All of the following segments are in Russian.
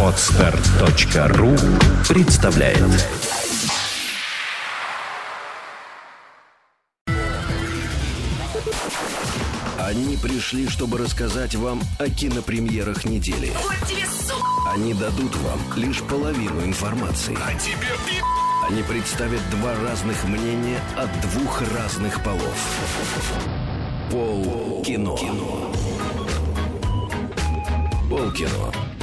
Отстар.ру представляет Они пришли, чтобы рассказать вам о кинопремьерах недели. Они дадут вам лишь половину информации. А тебе Они представят два разных мнения от двух разных полов. Пол кино. Пол кино.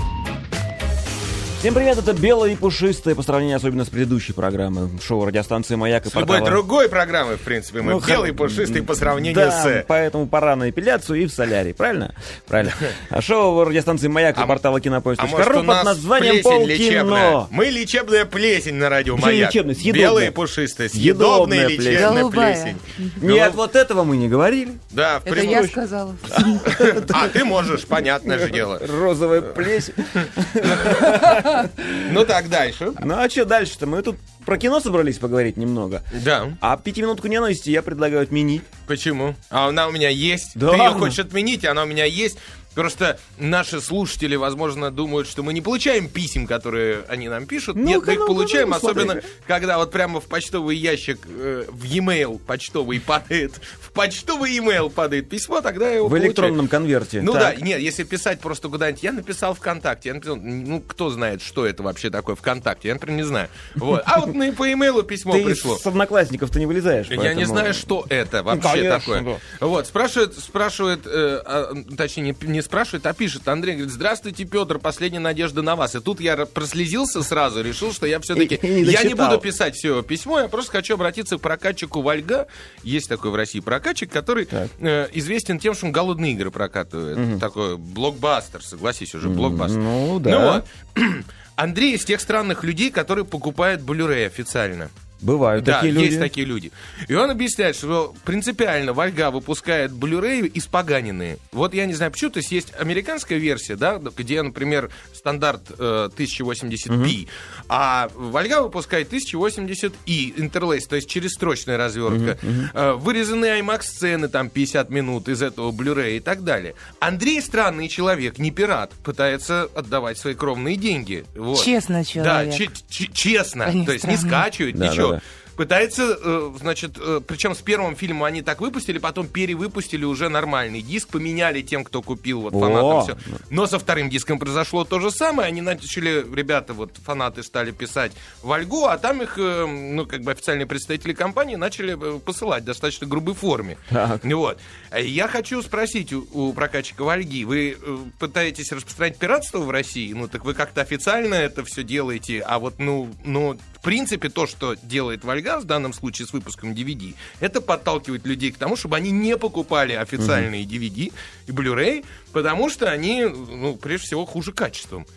Всем привет, это белое и пушистое по сравнению особенно с предыдущей программой шоу радиостанции «Маяк» и С любой другой программы, в принципе, мы Ну, белый, х- пушистый по сравнению да, с... поэтому пора на эпиляцию и в солярий, правильно? Правильно. А шоу радиостанции «Маяк» и А- портала А кинопоиск.ру может, у под названием лечебная? «Полкино». Мы лечебная плесень на радио «Маяк». лечебная? Съедобная. Белая и пушистая. Съедобная Съедобная лечебная Голубая. плесень. Нет, вот этого мы не говорили. Да, в Это я сказала. А, ты можешь, понятное же дело. Розовая плесень. Ну так, дальше. Ну а что дальше-то? Мы тут про кино собрались поговорить немного. Да. А пятиминутку ненависти я предлагаю отменить. Почему? А она у меня есть. Да Ты ее хочешь отменить, она у меня есть. Просто наши слушатели, возможно, думают, что мы не получаем писем, которые они нам пишут. Ну, Нет, мы их ну, ну, получаем, ну, особенно смотри. когда вот прямо в почтовый ящик, э, в e-mail почтовый падает, в почтовый e-mail падает письмо, тогда я его В получаю. электронном конверте. Ну Так. да, нет, если писать просто куда-нибудь, я написал ВКонтакте, я написал, ну кто знает, что это вообще такое ВКонтакте, я, например, не знаю. Вот. А вот на- по имейлу письмо Ты пришло. с одноклассников-то не вылезаешь. Я не знаю, что это вообще конечно, такое. Вот, спрашивает, спрашивает, э, а, точнее, не, не спрашивает, а пишет. Андрей говорит, здравствуйте, Петр, последняя надежда на вас. И тут я прослезился сразу, решил, что я все-таки... Я не буду писать все письмо, я просто хочу обратиться к прокатчику Вальга. Есть такой в России прокатчик, который э, известен тем, что он голодные игры прокатывает. Такой блокбастер, согласись уже, блокбастер. ну да. вот. Андрей из тех странных людей, которые покупают Blu-ray официально. Бывают Да, такие люди. есть такие люди. И он объясняет, что принципиально Вальга выпускает Blu-ray испоганенные. Вот я не знаю, почему, то есть есть американская версия, да, где, например, стандарт э, 1080p, а Вальга выпускает 1080i, интерлейс, то есть через строчная развертка. Э, вырезанные IMAX-сцены, там 50 минут из этого Blu-ray и так далее. Андрей странный человек, не пират, пытается отдавать свои кровные деньги. Вот. Честно Да, человек. че- че- честно. А То есть не скачивает, Да, ничего. Да. Пытается, э, значит, причем с первым фильмом они так выпустили, потом перевыпустили уже нормальный диск, поменяли тем, кто купил, вот фанатам все. Но со вторым диском произошло то же самое, они начали, ребята, вот фанаты стали писать в Альгу, а там их, э, ну, как бы официальные представители компании начали э, посылать в достаточно грубой форме. Так. Вот. Я хочу спросить у, у прокатчика Вальги, вы э, пытаетесь распространять пиратство в России? Ну, так вы как-то официально это все делаете, а вот, ну, ну, в принципе, то, что делает Вальга в данном случае с выпуском DVD, это подталкивает людей к тому, чтобы они не покупали официальные DVD и Blu-ray, потому что они, ну, прежде всего, хуже качеством.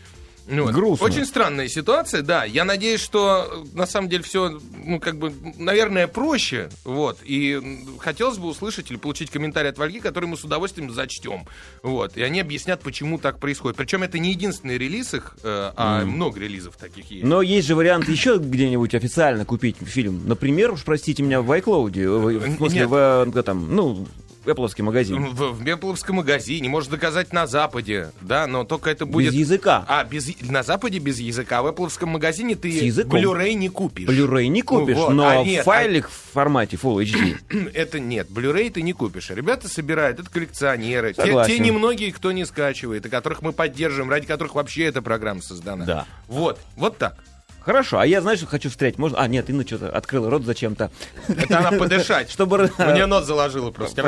Ну. Грустно. Очень странная ситуация, да. Я надеюсь, что э, на самом деле все, ну, как бы, наверное, проще. Вот. И хотелось бы услышать или получить комментарий от Вальги, который мы с удовольствием зачтем. Вот. И они объяснят, почему так происходит. Причем это не единственный релиз их, э, а много релизов таких есть. Но есть же вариант еще где-нибудь официально купить фильм. Например, уж простите меня, в iCloud. В, в смысле, Нет. в, э, там, ну, Apple магазин. В, в Бепловском магазине, может доказать на Западе, да, но только это будет... Без языка. А, без, на Западе без языка. В Apple магазине ты. Blu-ray не купишь. Blu-ray не купишь, Вот, но а нет, а- файлик в формате Full HD. Это нет, Blu-ray ты не купишь. Ребята собирают, это коллекционеры. Те, те немногие, кто не скачивает, и которых мы поддерживаем, ради которых вообще эта программа создана. Да. Вот, вот так. Хорошо, а я, знаешь, хочу встретить? Можно? А, нет, Инна что-то открыла рот зачем-то. Это она подышать. Чтобы... Мне нос заложила просто.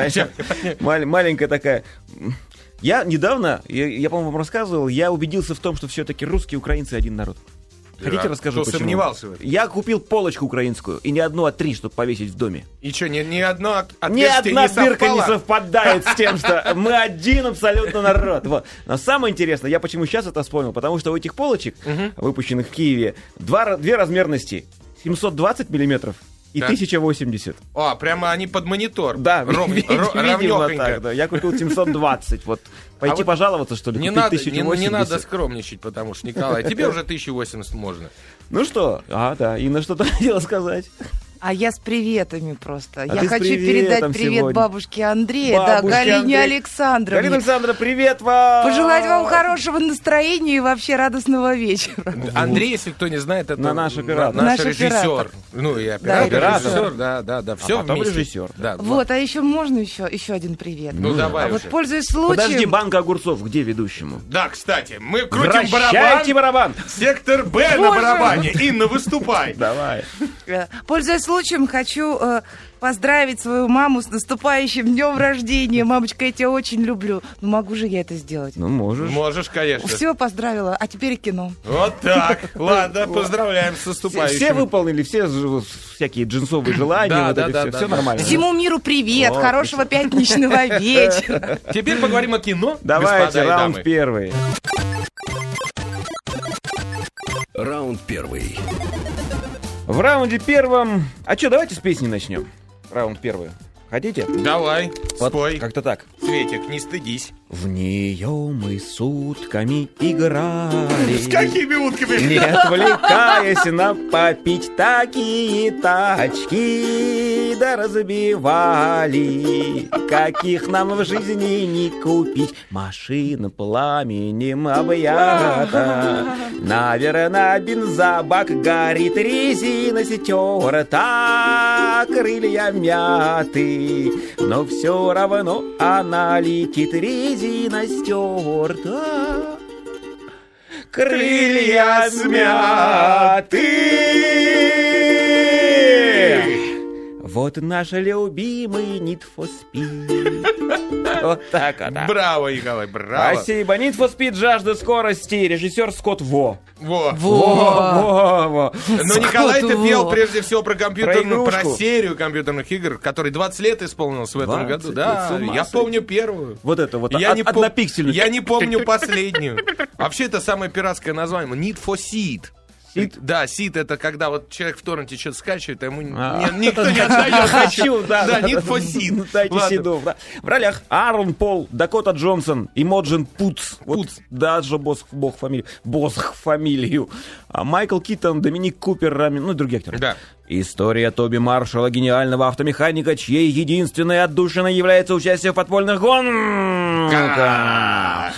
Мал- Маленькая такая... Я недавно, я, я, по-моему, вам рассказывал, я убедился в том, что все-таки русские и украинцы один народ. Хотите, расскажу, Кто почему? сомневался в этом? Я купил полочку украинскую, и не одну, а три, чтобы повесить в доме. И что, ни, ни одно Ни одна не дырка не совпадает с тем, что мы один абсолютно народ. Вот. Но самое интересное, я почему сейчас это вспомнил, потому что у этих полочек, выпущенных в Киеве, два, две размерности. 720 миллиметров и Да. 1080. А, прямо они под монитор. Да, Ров- ви- ро- видимо ровнёхонько. так, да. Я купил 720. Вот пойти А вот пожаловаться, что ли, Не надо, не, 1080. не надо скромничать, потому что, Николай, тебе уже 1080 можно. Ну что? А, да, Инна что-то хотела сказать. А я с приветами просто. А я хочу передать привет сегодня. бабушке Андрея, Бабушке да, Галине Андрей. Александровне. Галина Александровна, привет вам! Пожелать вам хорошего настроения и вообще радостного вечера. Андрей, если кто не знает, это На наш оператор. наш Наш режиссер. оператор. Ну и оператор, оператор. режиссер, да, да, да, все А потом вместе. режиссер. Да, Вот, а еще можно еще, еще один привет. Ну, давай А вот уже. пользуясь случаем... Подожди, банка огурцов, где ведущему? Да, кстати, мы крутим Вращайте барабан. барабан! Сектор Б на барабане. Инна, выступай. Давай. Э, Пользуясь случаем, хочу э, поздравить свою маму с наступающим днем рождения. Мамочка, я тебя очень люблю. Ну, могу же я это сделать. Ну, можешь. Можешь, конечно. Все, поздравила. А теперь кино. Вот так. Ладно, поздравляем с наступающим. все выполнили, все всякие джинсовые желания, Да, вот да, это да, все, да, все да. нормально. Всему миру привет, хорошего пятничного вечера. Теперь поговорим о кино, Давайте, господа и раунд дамы. первый. Раунд первый. В раунде первом... А что, давайте с песни начнем. Раунд первый. Хотите? Давай, Вот спой. Как-то так. Светик, не стыдись. В нее мы сутками играли. С какими утками? Не отвлекаясь на попить такие тачки, да разбивали, каких нам в жизни не купить. Машина пламенем объята, наверное, бензобак горит, резина стерта, крылья мяты, но все равно она летит, резина стерта. Крылья смяты. Вот наш любимый Need for Speed. Вот так вот. да. Браво, Николай, браво. Спасибо. Need for Speed жажда скорости. Режиссер Скотт Во. Во. Во, во. Но Николай ты пел Во. прежде всего про компьютерную, Про про, серию компьютерных игр, которой 20 лет исполнилось в этом 20 году. Да, я сойти. помню первую. Вот это вот. Я од- не, пом- однопиксельную. я не помню последнюю. Вообще, это самое пиратское название. Need for Seed. Seed? Да, сид это когда вот человек в торренте что-то скачивает, а ему А. ни- никто не отдает. Хочу, да. Да, Need for. Ну, Дайте Ладно. да. В ролях Аарон Пол, Дакота Джонсон, Имоджин Путс. Вот даже босс, бог фамилию. Босх фамилию. А Майкл Китон, Доминик Купер, Рами, ну и другие актеры. Да. История Тоби Маршалла, гениального автомеханика, чьей единственной отдушиной является участие в подпольных гонках.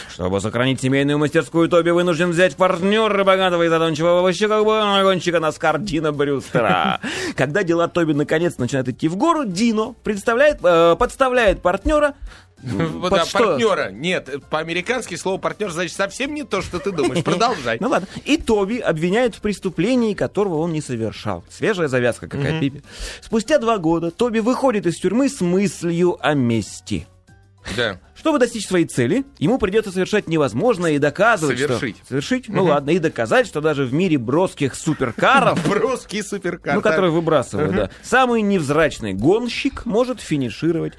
Чтобы сохранить семейную мастерскую, Тоби вынужден взять партнера богатого и задумчивого овощекового гонщика Наскар Дина Брюстера. Когда дела Тоби наконец начинают идти в гору, Дино представляет, э, подставляет партнера. Под да, что? партнера. Нет, по-американски слово партнер значит совсем не то, что ты думаешь. Продолжай. Ну ладно. И Тоби обвиняют в преступлении, которого он не совершал. Свежая завязка какая-то. Пипи. Спустя два года Тоби выходит из тюрьмы с мыслью о мести. Да. Чтобы достичь своей цели, ему придется совершать невозможное и доказывать, Совершить. что... Совершить? Ну ладно, и доказать, что даже в мире броских суперкаров, Броский суперкар. ну, которые выбрасывают, да, самый невзрачный гонщик может финишировать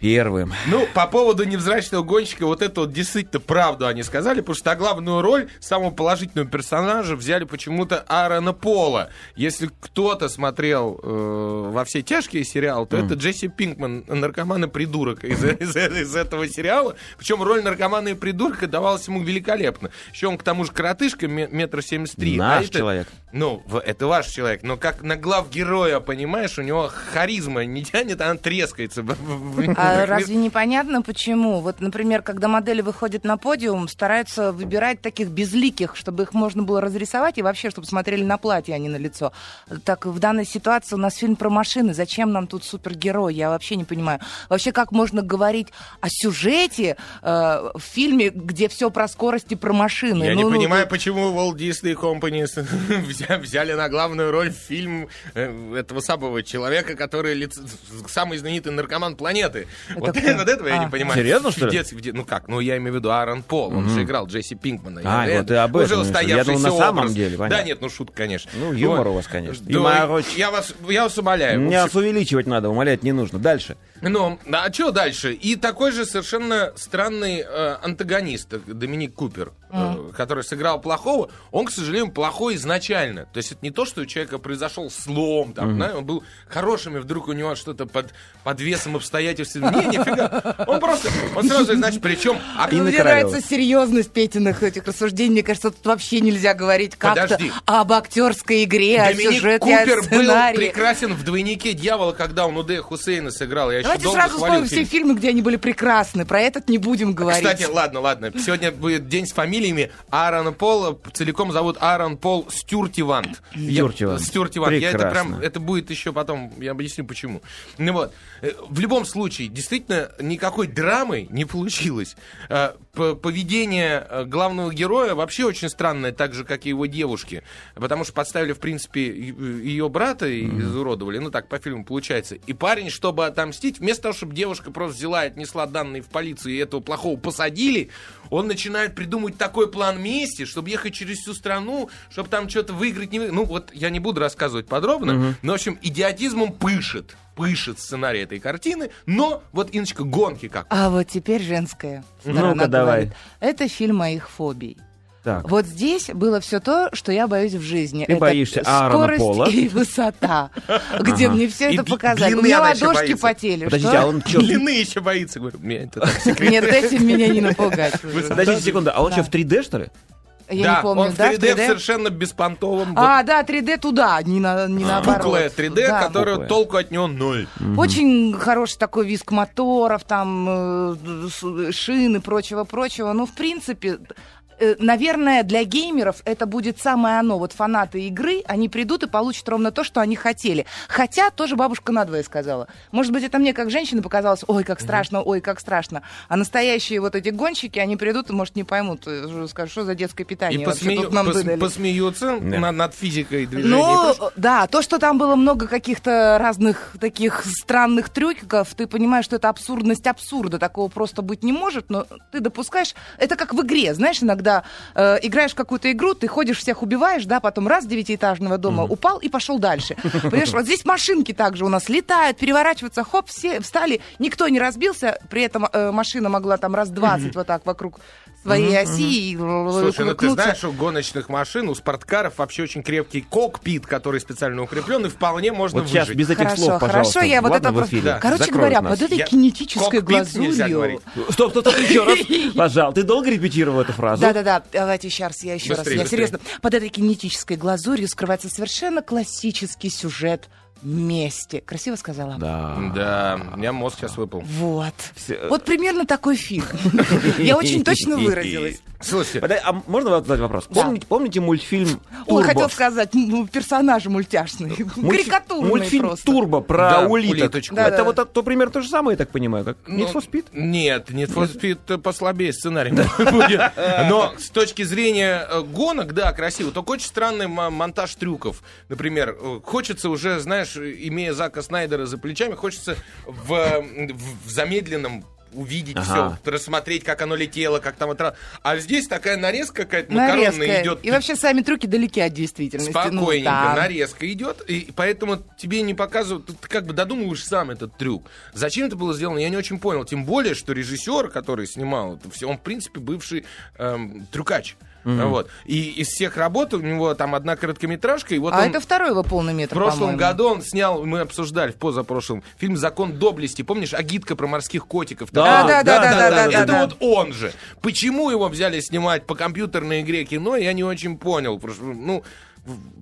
первым. Ну, по поводу невзрачного гонщика, вот это вот действительно правду они сказали, потому что на главную роль, самого положительного персонажа, взяли почему-то Аарона Пола. Если кто-то смотрел э, во все тяжкие сериалы, то это Джесси Пинкман, наркоман и придурок из, из- из этого сериала. Причем роль наркомана и придурка давалась ему великолепно. Еще он, к тому же, коротышка, ме- метр семьдесят три. Наш А это- человек. Ну, в- это ваш человек, но как на глав героя, понимаешь, у него харизма не тянет, а она трескается. А разве непонятно, почему? Вот, например, когда модели выходят на подиум, стараются выбирать таких безликих, чтобы их можно было разрисовать и вообще, чтобы смотрели на платье, а не на лицо. Так в данной ситуации у нас фильм про машины. Зачем нам тут супергерой? Я вообще не понимаю. Вообще, как можно говорить о сюжете э, в фильме, где все про скорость и про машины? Я Ну, не ну, понимаю, почему Walt Disney Company взяли на главную роль фильм э, этого самого человека, который лиц- самый знаменитый наркоман планеты. Вот, кто? вот этого я А. не понимаю. Серьезно, что ли? детстве- в де- Ну как, ну я имею в виду Аарон Пол, он же играл Джесси Пинкмана. А, Я- вот ты об уже этом виду. Я думал, на самом образ. деле, понятно. Да нет, ну шутка, конечно. Ну, юмор Вот. у вас, конечно. Да, Юморочек. я вас, я вас умоляю. В Меня общем, увеличивать надо, умолять не нужно. Дальше. ну, а что дальше? И такой же совершенно странный э, антагонист, Доминик Купер. Э, э, который сыграл плохого, он, к сожалению, плохой изначально. То есть это не то, что у человека произошел слом, там, mm-hmm. знаешь, он был хорошим, и вдруг у него что-то под, под весом обстоятельств. Не, нифига. Он просто, он сразу, значит, причем... А мне нравится серьезность Петиных этих рассуждений. Мне кажется, тут вообще нельзя говорить как-то об актерской игре, Доминик о сюжете, Купер был прекрасен в «Двойнике дьявола», когда он Удея Хусейна сыграл. Я Давайте сразу вспомним все фильмы, где они были прекрасны. Про этот не будем говорить. Кстати, ладно, ладно. Сегодня будет день с фамилиями. Аарон Пол целиком зовут Аарон Пол Стюртивант. Стюртивант. Стюртивант. Я это прям, это будет еще потом, я объясню почему. Ну вот, э, в любом случае, действительно, никакой драмы не получилось. Поведение э, главного героя вообще очень странное, так же, как и его девушки. Потому что подставили, в принципе, ее брата и изуродовали. Ну, так по фильму получается. И парень, чтобы отомстить, вместо того, чтобы девушка просто взяла и отнесла данные в полицию и этого плохого посадили, он начинает придумывать такой план мести, чтобы ехать через всю страну, чтобы там что-то выиграть. Не... Ну, вот я не буду рассказывать подробно, угу. но, в общем, идиотизмом пышет пышет сценарий этой картины, но вот, Иночка, гонки как? А вот теперь женская Ну-ка, давай. Это фильм моих фобий. Так. Вот здесь было все то, что я боюсь в жизни. Ты это боишься скорость Пола. и высота, где мне все это показали. У меня ладошки потели. Подождите, а он что? Длины еще боится. Говорю, Нет, этим меня не напугать. Подождите секунду, а он что, в 3D, что ли? Я да, не помню, он в 3D, да, 3D? совершенно беспонтовом. А, вот. да, 3D туда, не, на, не наоборот. Пуклая 3D, да. которая Пуклая. толку от него ноль. Угу. Очень хороший такой виск моторов, там э, шины, прочего-прочего. Ну, в принципе, наверное, для геймеров это будет самое оно. Вот фанаты игры, они придут и получат ровно то, что они хотели. Хотя тоже бабушка надвое сказала. Может быть, это мне как женщина показалось, ой, как страшно, ой, как страшно. А настоящие вот эти гонщики, они придут и, может, не поймут, э, скажут, что за детское питание и посмею, тут нам пос, выдали. посмеются да. над, над физикой движения. Ну, да, то, что там было много каких-то разных таких странных трюков, ты понимаешь, что это абсурдность абсурда, такого просто быть не может, но ты допускаешь, это как в игре, знаешь, иногда когда э, играешь в какую-то игру, ты ходишь, всех убиваешь, да, потом раз девятиэтажного дома mm-hmm. упал и пошел дальше. Понимаешь, вот здесь машинки также у нас летают, переворачиваются, хоп, все встали, никто не разбился, при этом э, машина могла там раз 20 mm-hmm. вот так вокруг своей mm-hmm. оси. И, Слушай, ну ты знаешь, у гоночных машин, у спорткаров вообще очень крепкий кокпит, который специально укреплен, и вполне можно вот выжить. сейчас без этих хорошо, слов, пожалуйста. Хорошо, я вот это... Просто... Да. Короче Закрой говоря, нас. под этой я... кинетической глазурью... Стоп, стоп, стоп, еще раз. Пожалуйста, ты долго репетировал эту фразу? Да-да-да, давайте еще раз, я еще раз. Я серьезно. Под этой кинетической глазурью скрывается совершенно классический сюжет месте. Красиво сказала? Да. Да, у меня мозг сейчас выпал. Вот. Все... Вот примерно такой фильм. Я очень точно выразилась. Слушайте, а можно задать вопрос? Помните, помните мультфильм Турбо? Ой, хотел сказать, ну, персонажи мультяшные. Карикатурные Мультфильм просто. Турбо про. Да, Это вот то пример то же самое, я так понимаю, как ну, Need for Speed? Нет, Need for Speed послабее сценарий будет. Но с точки зрения э, гонок, да, красиво. Только очень странный монтаж трюков. Например, э, хочется уже, знаешь, имея Зака Снайдера за плечами, хочется в, в замедленном увидеть ага. все, рассмотреть, как оно летело, как там это. А здесь такая нарезка какая-то макаронная идет. И вообще сами трюки далеки от действительности. Ну, Спокойненько, ну, да. нарезка идет, и поэтому тебе не показывают, ты как бы додумываешь сам этот трюк. Зачем это было сделано, я не очень понял. Тем более, что режиссер, который снимал это все, он, в принципе, бывший эм, трюкач. Mm-hmm. Вот. И из всех работ у него там одна короткометражка. И вот а он... это второй его полный метр, В прошлом по-моему. году он снял, мы обсуждали в позапрошлом, фильм «Закон доблести». Помнишь, агитка про морских котиков? Да, да, да, да, да, да. Это вот он же. Почему его взяли снимать по компьютерной игре кино, я не очень понял. Ну,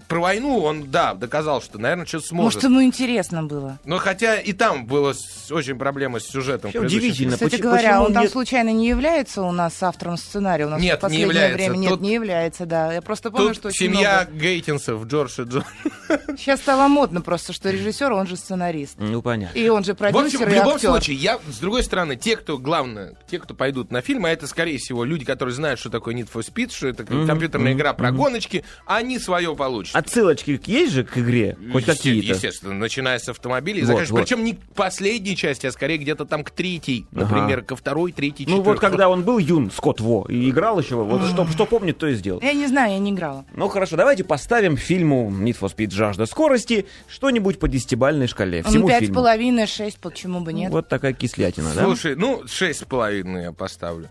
про войну он, да, доказал, что, наверное, что-то сможет. Может, ему интересно было. Но хотя и там было очень проблема с сюжетом. Удивительно. Кстати почему, говоря, он нет... там случайно не является у нас автором сценария? У нас нет, в последнее не является. время нет, Тут... не является, да. Я просто помню, Тут что семья много... Гейтинсов, Джордж и Джон. Сейчас стало модно просто, что режиссер, он же сценарист. Ну, понятно. И он же продюсер в, общем, в любом случае, я, с другой стороны, те, кто, главное, те, кто пойдут на фильм, а это, скорее всего, люди, которые знают, что такое Need for Speed, что это mm-hmm. компьютерная mm-hmm. игра про mm-hmm. гоночки, они свое получат. Отсылочки есть же к игре? Хоть какие-то? Естественно, начиная с автомобилей. Вот, вот. Причем не к последней части, а скорее где-то там к третьей. Например, ага. ко второй, третьей, четвертой. Ну вот когда он был юн, Скотт Во, и играл еще, вот что, что помнит, то и сделал. Я не знаю, я не играла. Ну хорошо, давайте поставим фильму Need for Speed «Жажда скорости» что-нибудь по десятибальной шкале. Всему пять с половиной, шесть, почему бы нет? Вот такая кислятина, да? Слушай, ну, шесть с половиной я поставлю.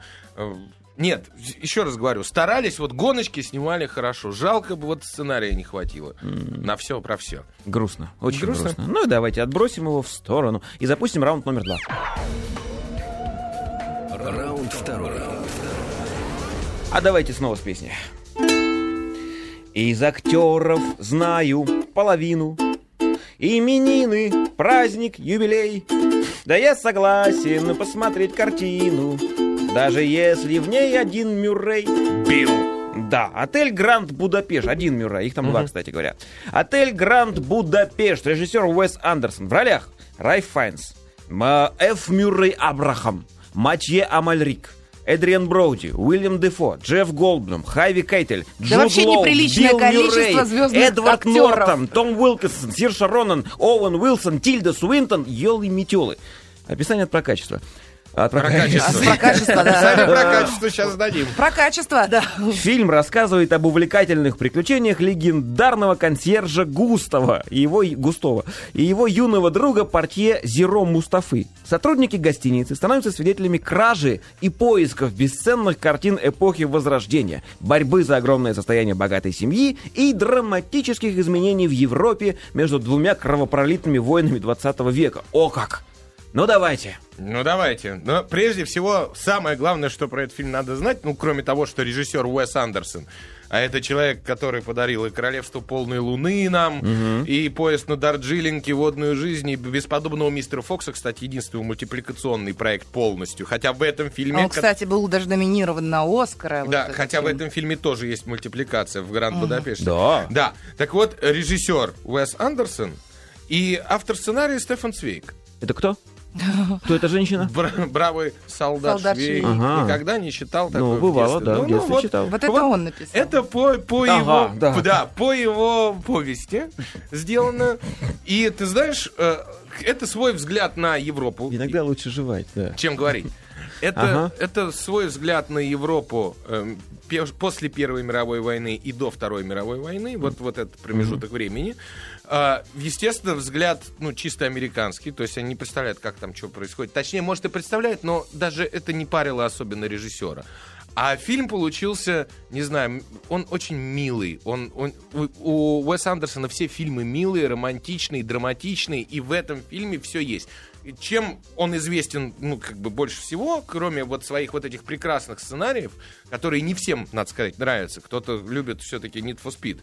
Нет, еще раз говорю, старались, вот гоночки снимали хорошо. Жалко бы вот сценария не хватило. На все про все. Грустно, очень Грустно? грустно. Ну и давайте отбросим его в сторону и запустим раунд номер два. Раунд второй. А давайте снова с песни. Из актеров знаю половину. Именины, праздник, юбилей. Да я согласен посмотреть картину, даже если в ней один Мюррей. Бил. Да, отель Гранд Будапешт. Один Мюррей, их там два, кстати говоря. Отель Гранд Будапешт. Режиссер Уэс Андерсон. В ролях Райф Файнс, Ф. Мюррей Абрахам, Матье Амальрик, Эдриан Броуди, Уильям Дефо, Джефф Голдблюм, Харви Кейтель, Джуд вообще Лоу, неприличное Билл количество Мюррей, звездных Эдвард актеров. Нортон, Том Уилкинсон, Сирша Ронан, Оуэн Уилсон, Тильда Суинтон, Ёлы-метёлы. Описание от прокачества. От Про прокачества. качество. Про качество, Сами да. про качество сейчас дадим. Про качество, да. Фильм рассказывает об увлекательных приключениях легендарного консьержа Густава и его Густава и его юного друга портье Зеро Мустафы. Сотрудники гостиницы становятся свидетелями кражи и поисков бесценных картин эпохи Возрождения, борьбы за огромное состояние богатой семьи и драматических изменений в Европе между двумя кровопролитными войнами 20 века. О как! Ну давайте. Ну, давайте. Но прежде всего, самое главное, что про этот фильм надо знать, ну, кроме того, что режиссер Уэс Андерсон, а это человек, который подарил и «Королевство полной луны» нам, и «Поезд на Дарджилинг», и «Водную жизнь», и «Бесподобного мистера Фокса», кстати, единственный мультипликационный проект полностью. Хотя в этом фильме... Он, кстати, был даже номинирован на Оскара. вот Да, этот хотя в фильм. этом фильме тоже есть мультипликация в Гранд Будапеште. Да. Да. Так вот, режиссер Уэс Андерсон и автор сценария Стефан Цвейк. Это кто? Кто эта женщина? Бра- бравый солдат, Солдат. Швейк. Ага. Никогда не читал такое Ну, бывало, да, Ну, в ну, детстве вот читал. Вот это Вот он написал. Это по, по Ага, его, да. да, по его повести сделано. И ты знаешь, э, это свой взгляд на Европу. Иногда лучше жевать, да. чем говорить. Это, Ага. это свой взгляд на Европу пе- после Первой мировой войны и до Второй мировой войны, вот, вот этот промежуток времени. А, естественно, взгляд, ну, чисто американский, то есть они не представляют, как там что происходит. Точнее, может, и представляют, но даже это не парило особенно режиссера. А фильм получился, не знаю, он очень милый. Он, он- у, Уэса Андерсона все фильмы милые, романтичные, драматичные, и в этом фильме все есть. Чем он известен, ну, как бы больше всего, кроме вот своих вот этих прекрасных сценариев, которые не всем, надо сказать, нравятся. Кто-то любит все-таки Need for Speed.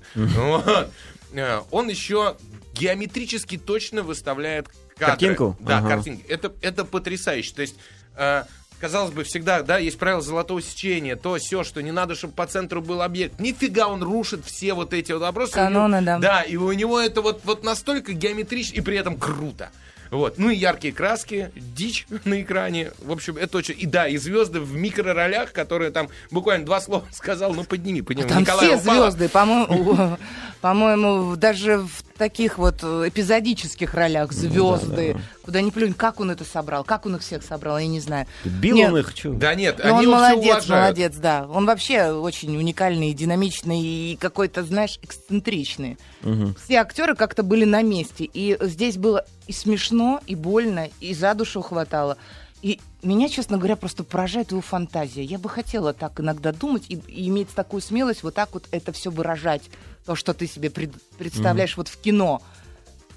Э, Он еще геометрически точно выставляет кадры. Картинку? Да, Ага. картинки. Это, это потрясающе. То есть, э, казалось бы, всегда, да, есть правило золотого сечения, то все, что не надо, чтобы по центру был объект. Нифига он рушит все вот эти вот вопросы. Каноны, него- да. Да, и у него это вот, вот настолько геометрично и при этом круто. Вот. Ну и яркие краски, дичь на экране. В общем, это очень... И да, и звезды в микроролях, которые там буквально два слова сказал, ну подними, подними. Там Николай все упала. звезды, по-моему, по-моему, даже в таких вот э, эпизодических ролях звезды, куда ни плюнь, как он это собрал, как он их всех собрал, я не знаю. Бил Нет, он их, чё? Да нет, Но они он молодец, молодец, да. Он вообще очень уникальный, динамичный и какой-то, знаешь, эксцентричный. Все актеры как-то были на месте. И здесь было и смешно, и больно, и за душу хватало. И меня, честно говоря, просто поражает его фантазия. Я бы хотела так иногда думать и, и иметь такую смелость вот так вот это все выражать. То, что ты себе пред- представляешь вот в кино.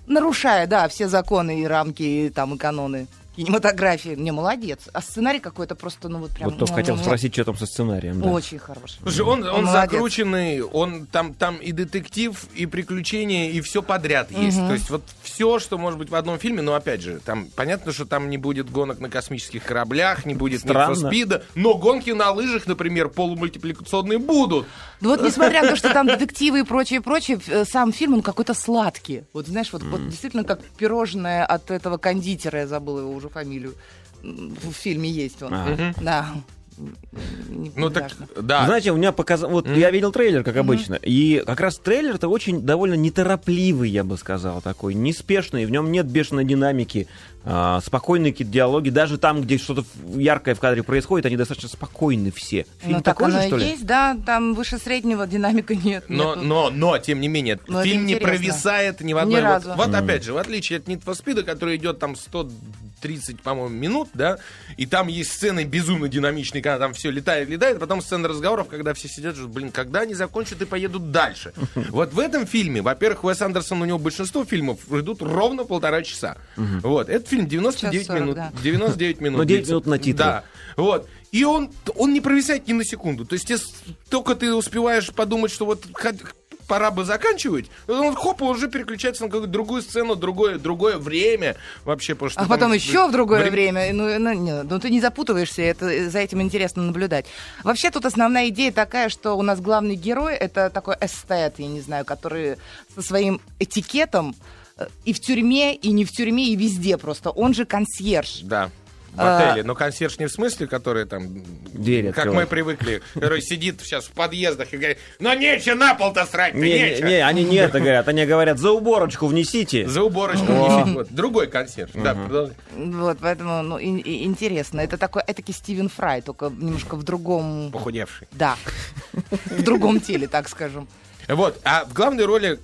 Нарушая, да, все законы и рамки, и там, и каноны кинематографии. Не, молодец. А сценарий какой-то просто, ну вот прям... Вот только ну, хотел ну, спросить, что там со сценарием. да. Очень хороший. Слушай, он, он, молодец. закрученный, он там, там и детектив, и приключения, и все подряд есть. То есть вот все, что может быть в одном фильме, но опять же, там понятно, что там не будет гонок на космических кораблях, не будет Speed, но гонки на лыжах, например, полумультипликационные будут. Ну вот несмотря на то, что там детективы и прочее, прочее, э, сам фильм, он какой-то сладкий. Вот знаешь, вот, вот действительно как пирожное от этого кондитера, я забыла его уже фамилию. М, В фильме есть он. Ага. Да. Не- Ну так, да. Знаете, у меня показал... Вот я видел трейлер, как обычно, и как раз трейлер-то очень довольно неторопливый, я бы сказал, такой, неспешный, в нем нет бешеной динамики, а, спокойные какие-то диалоги, даже там, где что-то яркое в кадре происходит, они достаточно спокойны все. Фильм Ну так такой оно же, что ли? есть, да, там выше среднего динамика нет. Но, нету. но, но, тем не менее, Но это фильм не провисает ни в Ни одной. Вот- разу. Вот, опять же, в отличие от Need for Speed, который идет там 30, по-моему, минут, да, и там есть сцены безумно динамичные, когда там все летает, летает, а потом сцены разговоров, когда все сидят, что, блин, когда они закончат и поедут дальше. Вот в этом фильме, во-первых, Уэс Андерсон, у него большинство фильмов идут ровно полтора часа. Вот, этот фильм 99 40, минут. да. 99 минут. Ну, 9 длится. минут на титры. Да. Вот. И он, он не провисает ни на секунду. То есть, если только ты успеваешь подумать, что вот пора бы заканчивать, он хоп, уже переключается на какую-то другую сцену, другое, другое время вообще. Потому что А там потом еще в другое вре- время. Ну, ну, не, ну, ты не запутываешься, это, за этим интересно наблюдать. Вообще тут основная идея такая, что у нас главный герой это такой эстет, я не знаю, который со своим этикетом и в тюрьме, и не в тюрьме, и везде просто. Он же консьерж. Да. В А, отеле. Но консьерж не в смысле, который там... Двери Как открывает. мы привыкли. Который сидит сейчас в подъездах и говорит, ну нечего на пол-то срать, Не, не, нечего. не, они не это говорят, они говорят, за уборочку внесите. За уборочку несите. Вот. Другой консьерж. Да, продолжай. Вот, поэтому ну, и- и интересно. Это такой этакий Стивен Фрай, только немножко в другом... Похудевший. Да, в другом теле, так скажем. Вот, а в главной роли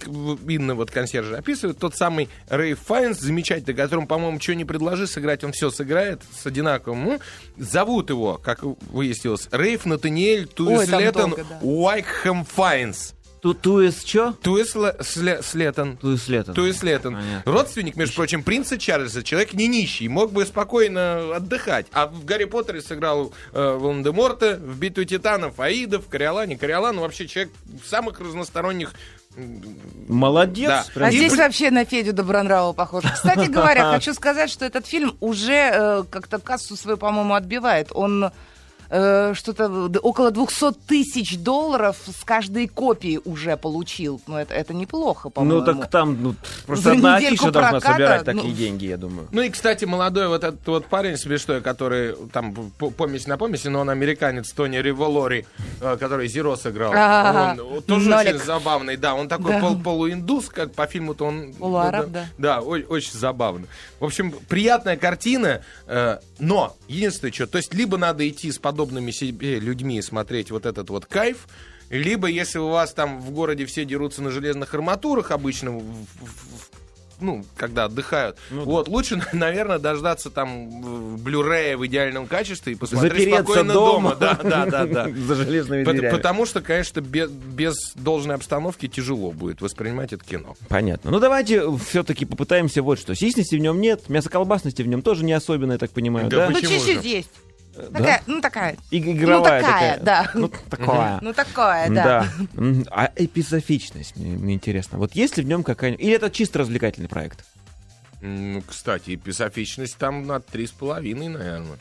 именно вот консьержа описывает тот самый Рэй Файнс, замечательный, которому, по-моему, что не предложи сыграть, он все сыграет с одинаковым. Ну, зовут его, как выяснилось, Рейф Натаниэль Туислеттон да. Уайкхэм Файнс. Ту Туис чё? Туис летом. Туислеттон. Понятно. Родственник, между прочим, принца Чарльза, человек не нищий, мог бы спокойно отдыхать. А в Гарри Поттере сыграл э, Волан-де-Морта, в Битву Титанов, Аида, в Кориолане, Кориолан, вообще человек самых разносторонних Молодец. Да. А И здесь вообще на Федю Добронравова похож. Кстати говоря, хочу сказать, что этот фильм уже э, как-то кассу свою, по-моему, отбивает. Он э, что-то около 200 тысяч долларов с каждой копии уже получил. Ну, это, это неплохо, по-моему. Ну так там ну, просто За одна афиша должна проката, собирать ну, такие деньги, я думаю. Ну и, кстати, молодой вот этот вот парень смешной, который там по- помесь на помеси, но он американец, Тони Револори, э, который Зеро сыграл. А, Он тоже Нолик. очень забавный, да, он такой Да. пол- полуиндус, как по фильму-то он... Полуараб, ну, да. Да, о- очень забавно. В общем, приятная картина, э, но единственное что, то есть либо надо идти с подобными себе людьми смотреть вот этот вот кайф, либо если у вас там в городе все дерутся на железных арматурах обычно, в- в- в- ну, когда отдыхают, Ну вот, лучше, наверное, дождаться там Blu-ray в идеальном качестве и посмотреть Запереться спокойно дома. Да, да, да, да. За железными дверями. Потому что, конечно, без, без должной обстановки тяжело будет воспринимать это кино. Понятно. Ну давайте все-таки попытаемся вот что. Сисности в нем нет, мясоколбасности в нем тоже не особенно, я так понимаю, Да да? Ну, чуть-чуть же? Да? Такая, ну, такая. И- Игровая Ну, такая, да. Ну, такая. Ну, такое, да. А эпизофичность, мне, мне интересно. Вот есть ли в нем какая-нибудь... Или это чисто развлекательный проект? Ну, кстати, эпизофичность там на три с половиной, наверное.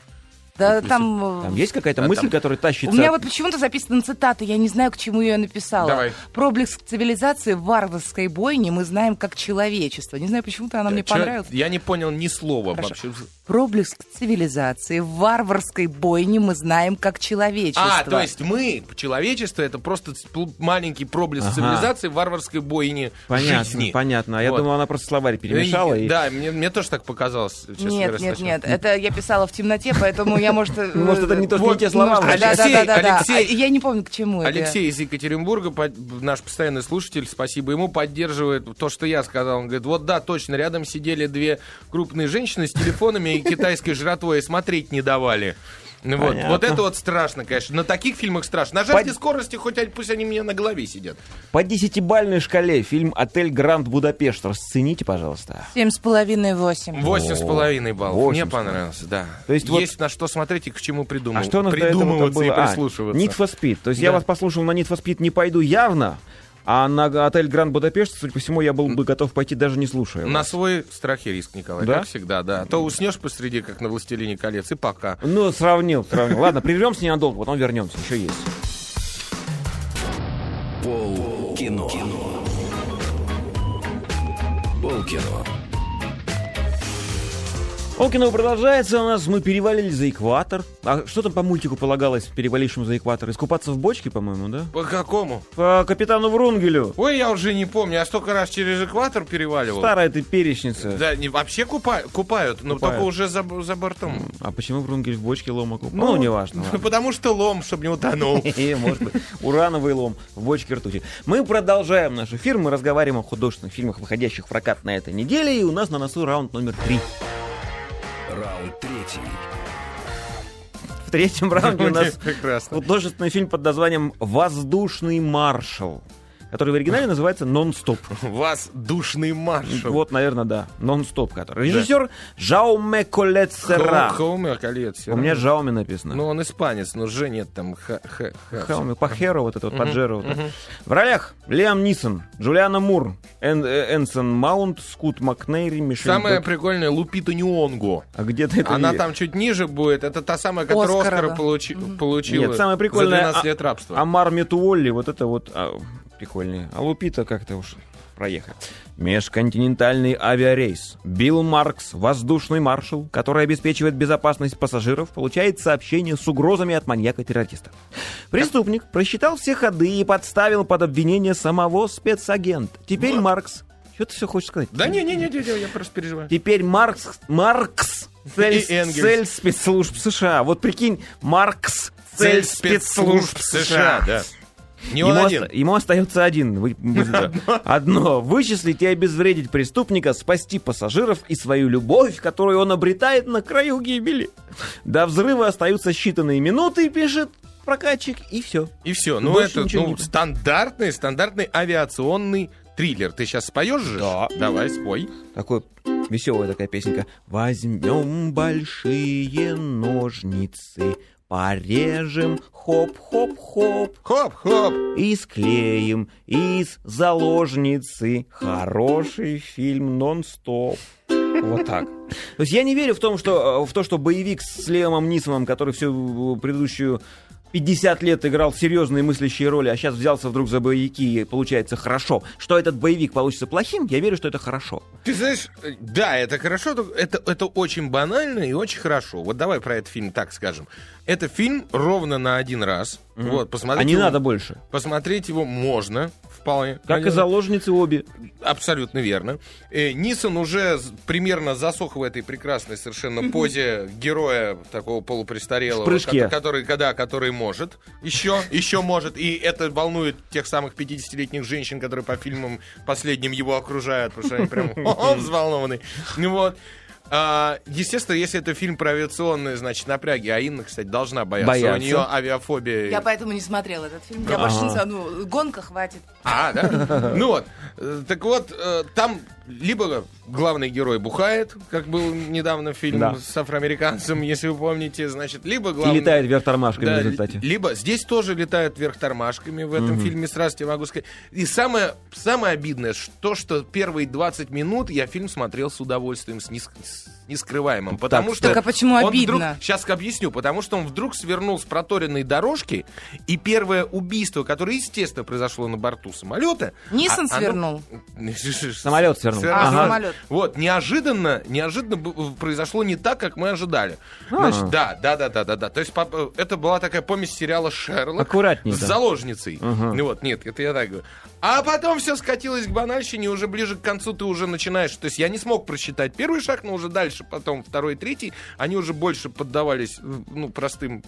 Да, там... э, Там есть какая-то А мысль, там- которая тащится... У меня вот почему-то записана цитата, я не знаю, к чему я написала. Давай. Проблеск цивилизации в варварской бойне мы знаем как человечество. Не знаю, почему-то она мне Чё- понравилась. Я не понял ни слова Хорошо. вообще. Проблеск цивилизации в варварской бойне мы знаем как человечество. А, то есть мы, человечество, это просто маленький проблеск Ага. цивилизации в варварской бойне Понятно, жизни. понятно. А я Вот. думал, она просто словарь перемешала. И- и- Да, мне, мне тоже так показалось. честно Нет, говоря, нет, нет, это я писала в темноте, поэтому я, может... Может, это не то, что не те слова. да, да. Алексей- А Я не помню, к чему это. Алексей из Екатеринбурга, наш постоянный слушатель, спасибо ему, поддерживает то, что я сказал. Он говорит, вот да, точно, рядом сидели две крупные женщины с телефонами и китайской жратвой, и смотреть не давали. Ну Вот, Понятно. вот это вот страшно, конечно. На таких фильмах страшно. На жажде скорости, хоть они, пусть они мне на голове сидят. По десятибальной шкале фильм «Отель Гранд Будапешт» расцените, пожалуйста. Семь с половиной, восемь. Восемь с половиной баллов. Мне понравился, да. То есть вот- Есть на что смотреть и к чему придумывать. А что у нас до этого Придумываться было? и А, прислушиваться. Need for Speed. То есть я Да. вас послушал на Need for Speed, не пойду явно, а на отель Гранд Будапешт, судя по всему, я был бы готов пойти, даже не слушая. На вас. свой страх и риск, Николай, Да? как всегда, да. То уснешь посреди, как на «Властелине колец», и пока. Ну, сравнил, сравнил. Ладно, прервемся ненадолго, потом вернемся, еще есть. Пол кино. Пол кино. Полкино продолжается у нас, мы перевалили за экватор. А что там по мультику полагалось перевалившим за экватор? Искупаться в бочке, по-моему, да? По какому? По капитану Врунгелю. Ой, я уже не помню, я столько раз через экватор переваливал. Старая ты перечница. Да, не, вообще купа- купают, но Купают. только уже за, за бортом. А почему Врунгель в бочке лома купал? Ну, неважно. ладно. Потому что лом, чтобы не утонул. Может быть, урановый лом в бочке ртути. Мы продолжаем наш эфир, мы разговариваем о художественных фильмах, выходящих в прокат на этой неделе, и у нас на носу раунд номер три. Раунд третий. В третьем раунде у нас Прекрасно. художественный фильм под названием «Воздушный маршал», который в оригинале называется «Нон-стоп». Воздушный маршал. Вот, наверное, да. «Нон-стоп», который. Режиссер Жауме Колет Серра. Хоумер, колец. У меня Жауме написано. Ну, он испанец, но Ж нет там. Х, х, х. Хауми, Пахеро, вот это вот, Паджеро. вот. В ролях Лиам Нисон, Джулиана Мур, Эн- э, Энсон Маунт, Скут Макнейри, Мишель Самая Бек. прикольная Лупита Нюонго. А где-то это... Она там чуть ниже будет. Это та самая, которая Оскара, Оскара да. получи- получила. Нет, самое прикольное... За 12 а- лет рабства. Амар Метуолли, вот это вот а, прикольнее. А Лупита как-то уж проехали. Межконтинентальный авиарейс. Билл Маркс, воздушный маршал, который обеспечивает безопасность пассажиров, получает сообщение с угрозами от маньяка-террориста. Преступник просчитал все ходы и подставил под обвинение самого спецагента. Теперь Маркс... Что ты все хочешь сказать? Да не, не, не, не, не, я просто переживаю. Теперь Маркс, Маркс цель, цель спецслужб США. Вот прикинь, Маркс цель спецслужб США. да. Не Ему, он оста- один. ему остается один. вы- Одно. Вычислить и обезвредить преступника, спасти пассажиров и свою любовь, которую он обретает на краю гибели. До взрыва остаются считанные минуты, пишет прокатчик, и все. И все. Ну, Больше это ну, стандартный, стандартный авиационный триллер. Ты сейчас споешь же? Да. Давай, спой. Такой веселая такая песенка. Возьмем большие ножницы, порежем хоп-хоп-хоп. Хоп-хоп. и склеим из заложницы хороший фильм нон-стоп. Вот так. То есть я не верю в, том, что, э, в то, что боевик с Леомом Нисомом, который всю предыдущую 50 лет играл серьезные мыслящие роли, а сейчас взялся вдруг за боевики и получается хорошо. Что этот боевик получится плохим, я верю, что это хорошо. Ты знаешь, э, да, это хорошо, это, это очень банально и очень хорошо. Вот давай про этот фильм так скажем. Это фильм ровно на один раз. Вот, посмотреть А не его- надо больше. Посмотреть его можно, вполне. Как и Конечно. заложницы обе. Абсолютно верно. Э, Нисон уже примерно засох в этой прекрасной совершенно позе героя такого полупрестарелого, В прыжке. который, когда, который может, еще, еще может, и это волнует тех самых 50-летних женщин, которые по фильмам последним его окружают, потому что они прям «О, взволнованы. Ну вот. А, естественно, если это фильм про авиационные, значит, напряги, а Инна, кстати, должна бояться. Бояться. У нее авиафобия. Я поэтому не смотрела этот фильм. Я больше не знаю, ну, гонка хватит. А, да? Ну вот. Э, Так вот, э, там либо главный герой бухает, как был недавно фильм Да. с афроамериканцем, если вы помните, значит, либо И главный... летает вверх тормашками Да, в результате. ли- Либо здесь тоже летают вверх тормашками в этом фильме, сразу тебе могу сказать. И самое, самое обидное, то, что первые 20 минут я фильм смотрел с удовольствием, с, с нескрываемым. Потому что Так а почему он обидно? вдруг- сейчас объясню. Потому что он вдруг свернул с проторенной дорожки, и первое убийство, которое, естественно, произошло на борту самолета... Нисон а- оно- свернул. Самолет свернул. Свернул. А, самолет. Вот, неожиданно, неожиданно произошло не так, как мы ожидали. А. Значит, да, да, да, да, да, да. То есть э, это была такая помесь сериала Шерлок Аккуратней, с да. заложницей. Ага. Ну вот, нет, это я так говорю. А потом все скатилось к банальщине, уже ближе к концу ты уже начинаешь. То есть я не смог просчитать первый шаг, но уже дальше, потом второй, третий, они уже больше поддавались ну, простым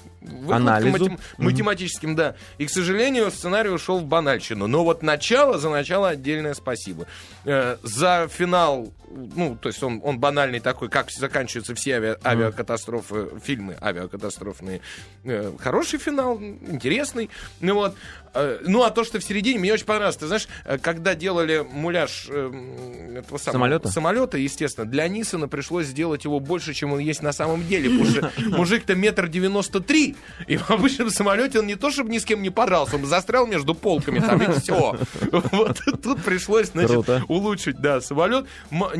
Анализу. матем- математическим, да. И, к сожалению, сценарий ушел в банальщину. Но вот начало, за начало отдельное спасибо. Э, за финал, ну, то есть он, он банальный такой, как заканчиваются все ави- авиакатастрофы, фильмы авиакатастрофные. Э, хороший финал, интересный. Ну вот. Э, ну, а то, что в середине, мне очень понравилось. Ты знаешь, э, когда делали муляж э, м, этого самого Самолета? самолета, естественно, для Нисона пришлось сделать его больше, чем он есть на самом деле. Потому что мужик-то метр девяносто три, и в обычном самолете он не то, чтобы ни с кем не подрался, он застрял между полками там, и все. Вот тут пришлось, значит, улучшить, да, самолет.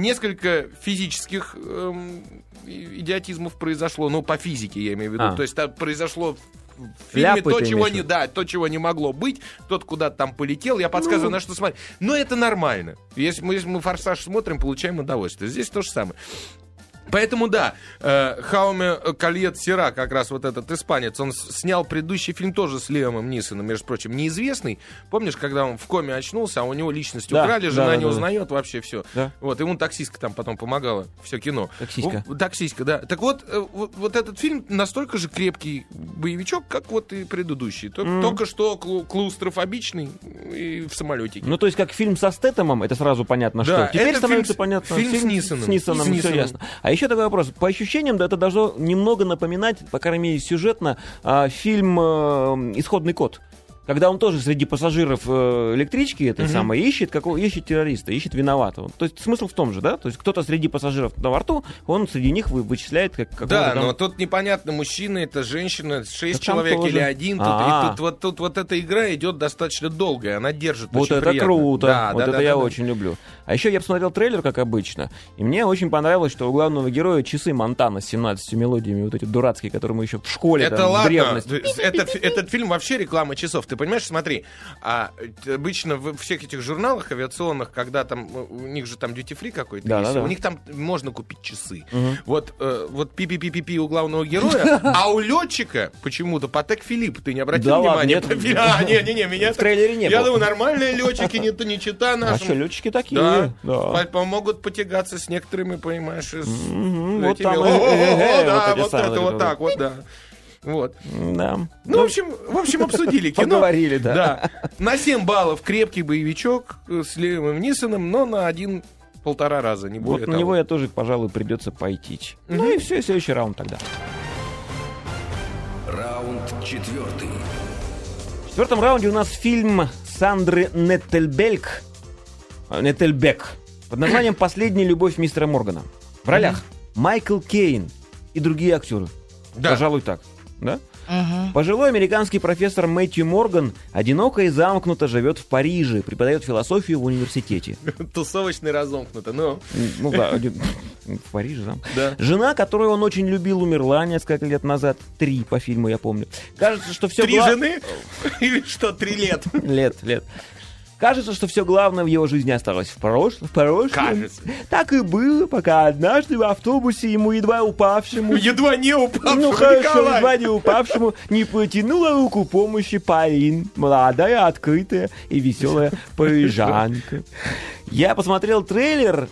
Несколько физических эм, идиотизмов произошло, ну, по физике, я имею в виду. А. То есть там произошло в фильме Ляпы то, чего не, да, то, чего не могло быть, тот куда-то там полетел, я подсказываю, Ну. на что смотреть. Но это нормально. Если мы, если мы «Форсаж» смотрим, получаем удовольствие. Здесь то же самое. Поэтому да, Хауме Кальет Сера, как раз вот этот испанец, он снял предыдущий фильм тоже с Лиамом Нисоном, между прочим, неизвестный. Помнишь, когда он в коме очнулся, а у него личность Да, украли, да, жена да, не да, да. узнает вообще все. Да. Вот, ему таксистка там потом помогала, все кино. Таксистка. В- Таксистка, да. Так вот, э, вот, вот этот фильм настолько же крепкий боевичок, как вот и предыдущий. Тол- Только что клу- клаустрофобичный и в самолетике. Ну, то есть, как фильм со Стэтомом, это сразу понятно, Да, что. Теперь становится фильм понятно. фильм с Нисоном. С Нисоном, С все Нисоном. ясно. А еще такой вопрос. По ощущениям, да, это должно немного напоминать, по крайней мере, сюжетно, а, фильм э, «Исходный код» когда он тоже среди пассажиров э, электрички этой угу. самой ищет, какого, ищет террориста, ищет виноватого. То есть смысл в том же, да? То есть кто-то среди пассажиров на борту, он среди них вы, вычисляет как Да, там... но тут непонятно, мужчина это женщина, шесть да человек или один. Тут, и тут, вот, тут вот эта игра идет достаточно долго, и она держит Вот очень это приятно. круто, да, вот да, это да, я да, очень люблю. А еще я посмотрел трейлер, как обычно, и мне очень понравилось, что у главного героя часы Монтана с 17 мелодиями, вот эти дурацкие, которые мы еще в школе Это там, ладно, в древности. этот, этот фильм вообще реклама часов. Ты понимаешь, смотри, а обычно в всех этих журналах авиационных, когда там у них же там duty free какой-то Да, есть, да, да. у них там можно купить часы. Мгм. Вот, э, вот пи-пи-пи-пи-пи у главного героя, а у летчика почему-то Патек Филипп, ты не обратил Да ладно, внимания? нет. По фи- А, не, не, не, меня В трейлере не Я было. думаю, нормальные летчики, не, не чита А нашим. что, летчики такие? Да, да. по- помогут потягаться с некоторыми, понимаешь, из Мгм, вот этими- там, э, э, э, вот это вот так вот, да. Вот. Да. Ну, в общем, в общем, обсудили кино. Поговорили, да. Да. На 7 баллов крепкий боевичок э, с Левым Нисоном, но на один полтора раза, не Вот более на того. него я тоже, пожалуй, придется пойти. Ну и все, следующий раунд тогда. Раунд четвертый. В четвертом раунде у нас фильм Сандры Неттельбельк, э, Неттельбек под названием «Последняя любовь мистера Моргана». В ролях Майкл Кейн и другие актеры. Да. Пожалуй, так. Да? Мгм. Пожилой американский профессор Мэтью Морган одиноко и замкнуто живет в Париже, преподает философию в университете. Тусовочный разомкнуто, ну. Ну да, в Париже, да. Да. Жена, которую он очень любил, умерла несколько лет назад. Три по фильму, я помню. Кажется, что все Три жены? Или что, три лет? Лет, лет. Кажется, что все главное в его жизни осталось в прошлом. В прошлом. Кажется. Так и было, пока однажды в автобусе ему едва упавшему... Едва не упавшего Ну хорошо, едва не упавшему, не протянула руку помощи Полин, молодая, открытая и веселая парижанка. Я посмотрел трейлер,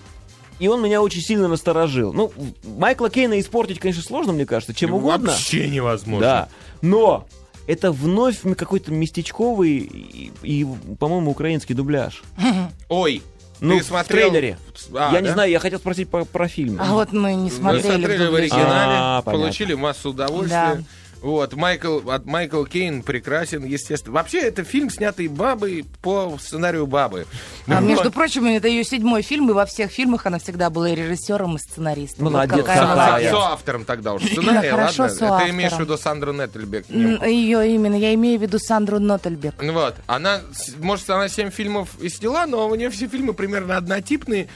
и он меня очень сильно насторожил. Ну, Майкла Кейна испортить, конечно, сложно, мне кажется, чем угодно. Вообще невозможно. Да. Но это вновь какой-то местечковый и, и, по-моему, украинский дубляж. Ой, Ну, ты в смотрел... трейлере. А, я не да? знаю, я хотел спросить про, про фильм. А вот мы не Мы смотрели. смотрели в оригинале, А, понятно. получили массу удовольствия. Вот, Майкл, от Майкл Кейн прекрасен, естественно. Вообще, это фильм, снятый бабой по сценарию бабы. А Вот. между прочим, это ее седьмой фильм, и во всех фильмах она всегда была и режиссером, и сценаристом. Вот Молодец, какая какая. Со- Соавтором тогда уже сценария, Да, хорошо, ладно? Ты имеешь в виду Сандру немку. Ее именно, я имею в виду Сандру Нотельбек. Ну Вот. Она, может, она 7 фильмов и сняла, но у нее все фильмы примерно однотипные,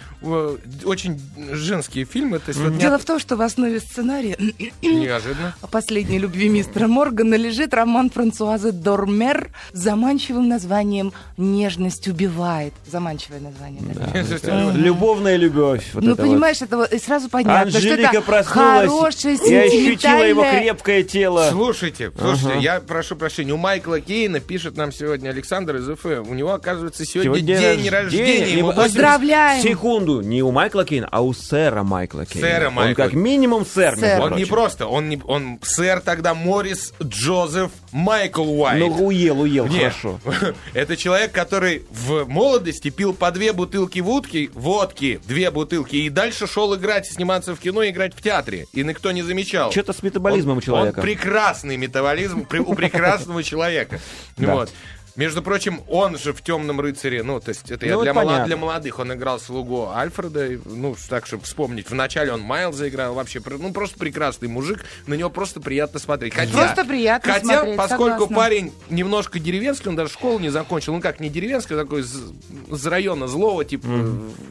очень женские фильмы. То есть вот Дело в том, что в основе сценария неожиданно. последней любви мистера Моргана лежит роман Франсуазы Дормер с заманчивым названием «Нежность убивает». Заманчивое название, да? Любовная любовь. вот ну, это вот. понимаешь, это вот- и сразу понятно, что Анжелика это проснулась хорошее, и ощутила его крепкое тело. Слушайте, слушайте, Ага. я прошу прощения. У Майкла Кейна пишет нам сегодня Александр из УФ. У него, оказывается, сегодня, Сегодня день рождения. Не Ему подожди, 80 Поздравляем! Секунду, не у Майкла Кейна, а у сэра Майкла Кейна. Сэра Он Майкла. как минимум сэр, Сэр. Он не просто, он, не, он сэр тогда Морис Джозеф Майкл Уайт. Ну, уел, уел, Не, хорошо. Это человек, который в молодости пил по две бутылки водки, водки, две бутылки, и дальше шел играть, сниматься в кино и играть в театре. И никто не замечал. Что-то с метаболизмом он, у человека. Он прекрасный метаболизм у прекрасного человека. Вот. Между прочим, он же в «Темном рыцаре», ну, то есть это я Ну, для, это молод- понятно. для молодых, он играл слугу Альфреда, ну, так, чтобы вспомнить. Вначале он Майлза играл, вообще, ну, просто прекрасный мужик, на него просто приятно смотреть. Хотя, Просто приятно хотя, смотреть, поскольку согласна. парень немножко деревенский, он даже школу не закончил, ну, как не деревенский, а такой из, из района злого, типа,